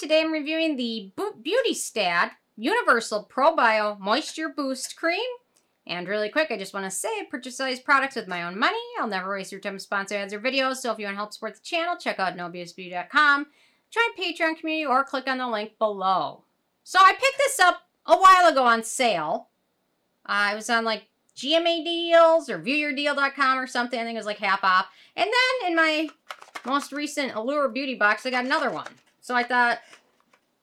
Today I'm reviewing the Beauty Stat Universal Pro Bio Moisture Boost Cream. And really quick, I just want to say I purchase all these products with my own money. I'll never waste your time with sponsor ads or videos. So if you want to help support the channel, check out nobsbeauty.com, join Patreon community, or click on the link below. So I picked this up a while ago on sale. Uh, I was on like GMA deals or viewyourdeal.com or something. I think it was like half off. And then in my most recent Allure Beauty box, I got another one. So I thought,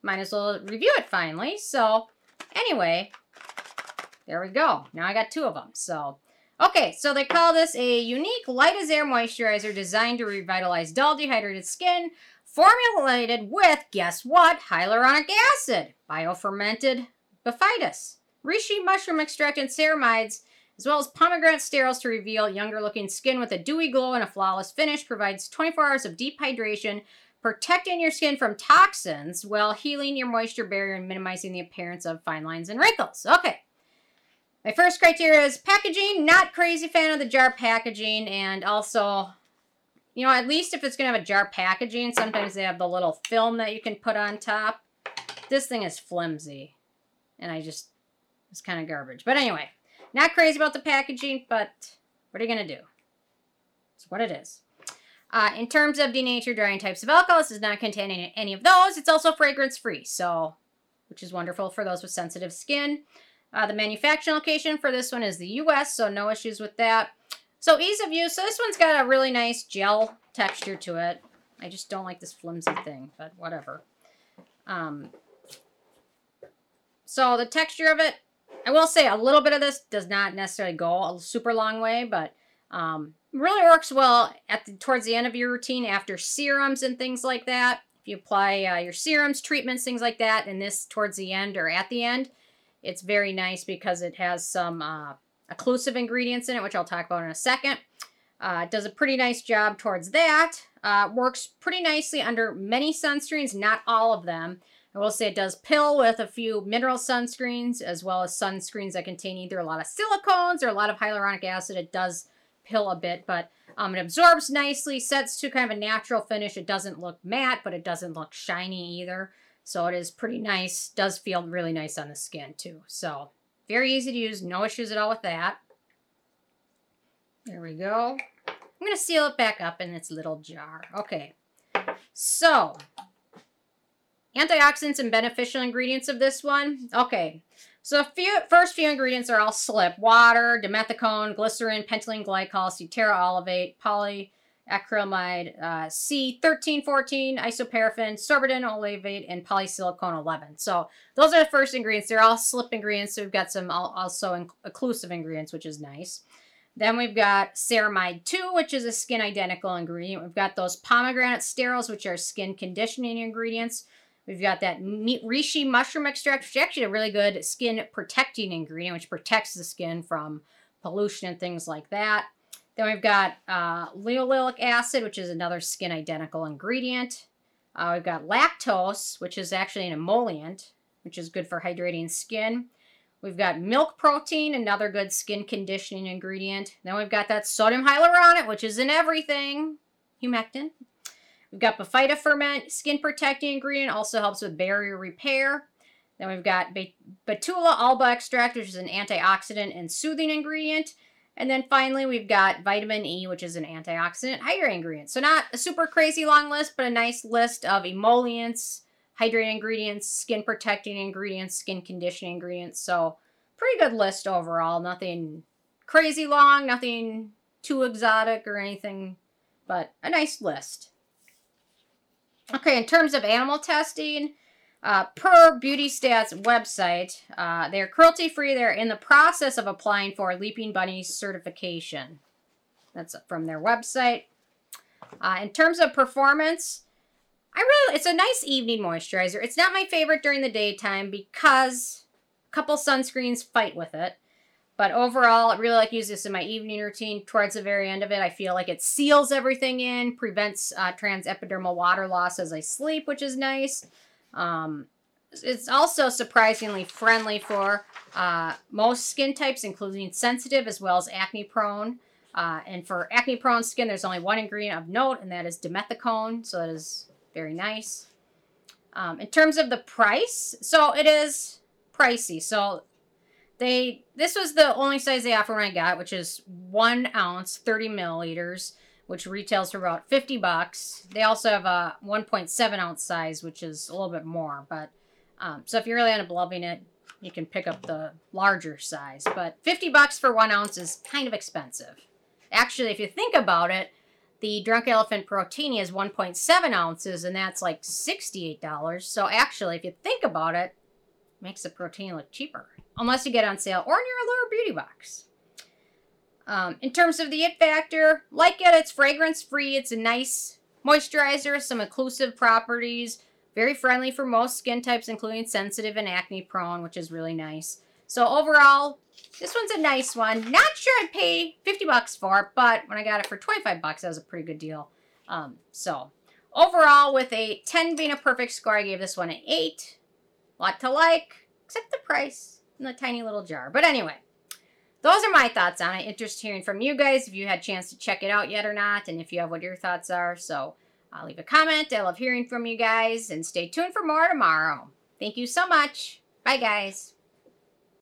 might as well review it finally. So anyway, there we go. Now I got two of them. So, okay, so they call this a unique light as air moisturizer designed to revitalize dull, dehydrated skin, formulated with, guess what, hyaluronic acid, biofermented bifidus, reishi mushroom extract, and ceramides, as well as pomegranate sterols to reveal younger looking skin with a dewy glow and a flawless finish, provides 24 hours of deep hydration, protecting your skin from toxins while healing your moisture barrier and minimizing the appearance of fine lines and wrinkles. Okay. My first criteria is packaging. Not crazy fan of the jar packaging. And also, you know, at least if it's going to have a jar packaging, sometimes they have the little film that you can put on top. This thing is flimsy. And I just, it's kind of garbage. But anyway, not crazy about the packaging, but what are you going to do? It's what it is. Uh, in terms of denatured drying types of alcohol, this does not contain any, of those. It's also fragrance free, so which is wonderful for those with sensitive skin. Uh, the manufacturing location for this one is the U.S., so no issues with that. So ease of use. So this one's got a really nice gel texture to it. I just don't like this flimsy thing, but whatever. Um, so the texture of it, I will say a little bit of this does not necessarily go a super long way, but um, really works well at the, towards the end of your routine after serums and things like that. If you apply uh, your serums, treatments, things like that, and this towards the end or at the end, it's very nice because it has some uh, occlusive ingredients in it, which I'll talk about in a second. Uh, it does a pretty nice job towards that. Uh, works pretty nicely under many sunscreens, not all of them. I will say it does pill with a few mineral sunscreens as well as sunscreens that contain either a lot of silicones or a lot of hyaluronic acid. It does pill a bit, but um, it absorbs nicely, sets to kind of a natural finish. It doesn't look matte, but it doesn't look shiny either. So it is pretty nice. Does feel really nice on the skin too. So very easy to use. No issues at all with that. There we go. I'm going to seal it back up in its little jar. Okay. So, antioxidants and beneficial ingredients of this one. Okay. So few, first few ingredients are all slip. Water, dimethicone, glycerin, pentylene glycol, cetearyl olivate, polyacrylamide, uh, C1314, isoparaffin, sorbitan olivate, and polysilicone 11. So those are the first ingredients. They're all slip ingredients. So we've got some also occlusive ingredients, which is nice. Then we've got ceramide 2, which is a skin identical ingredient. We've got those pomegranate sterols, which are skin conditioning ingredients. We've got that reishi mushroom extract, which is actually a really good skin protecting ingredient, which protects the skin from pollution and things like that. Then we've got uh, linoleic acid, which is another skin identical ingredient. Uh, we've got lactose, which is actually an emollient, which is good for hydrating skin. We've got milk protein, another good skin conditioning ingredient. Then we've got that sodium hyaluronate, which is in everything. Humectant. We've got Bifida ferment, skin protecting ingredient, also helps with barrier repair. Then we've got Betula alba extract, which is an antioxidant and soothing ingredient. And then finally, we've got vitamin E, which is an antioxidant hydrating ingredient. So not a super crazy long list, but a nice list of emollients, hydrating ingredients, skin protecting ingredients, skin conditioning ingredients. So pretty good list overall. Nothing crazy long, nothing too exotic or anything, but a nice list. Okay, in terms of animal testing, uh, per Beauty Stats website, uh, they're cruelty free. They're in the process of applying for Leaping Bunny certification. That's from their website. Uh, in terms of performance, I really it's a nice evening moisturizer. It's not my favorite during the daytime because a couple sunscreens fight with it. But overall, I really like use this in my evening routine. Towards the very end of it, I feel like it seals everything in, prevents uh, transepidermal water loss as I sleep, which is nice. Um, it's also surprisingly friendly for uh, most skin types, including sensitive as well as acne prone. Uh, and for acne prone skin, there's only one ingredient of note, and that is dimethicone. So that is very nice. Um, in terms of the price, so it is pricey. So they this was the only size they offer when I got, which is one ounce, 30 milliliters, which retails for about 50 bucks. They also have a 1.7 ounce size, which is a little bit more. But um, so if you really end up loving it, you can pick up the larger size. But 50 bucks for one ounce is kind of expensive. Actually, if you think about it, the Drunk Elephant Protini is 1.7 ounces, and that's like $68. So actually, if you think about it, it makes the protein look cheaper. Unless you get on sale or in your Allure beauty box. Um, in terms of the it factor, like it, it's fragrance free. It's a nice moisturizer, some occlusive properties, very friendly for most skin types, including sensitive and acne prone, which is really nice. So overall, this one's a nice one. Not sure I'd pay 50 bucks for it, but when I got it for 25 bucks, that was a pretty good deal. Um, so overall, with a 10 being a perfect score, I gave this one an 8. Lot to like, except the price in the tiny little jar. But anyway, those are my thoughts on it. Interest hearing from you guys if you had a chance to check it out yet or not, and if you have what your thoughts are. So I'll leave a comment. I love hearing from you guys, and stay tuned for more tomorrow. Thank you so much. Bye, guys.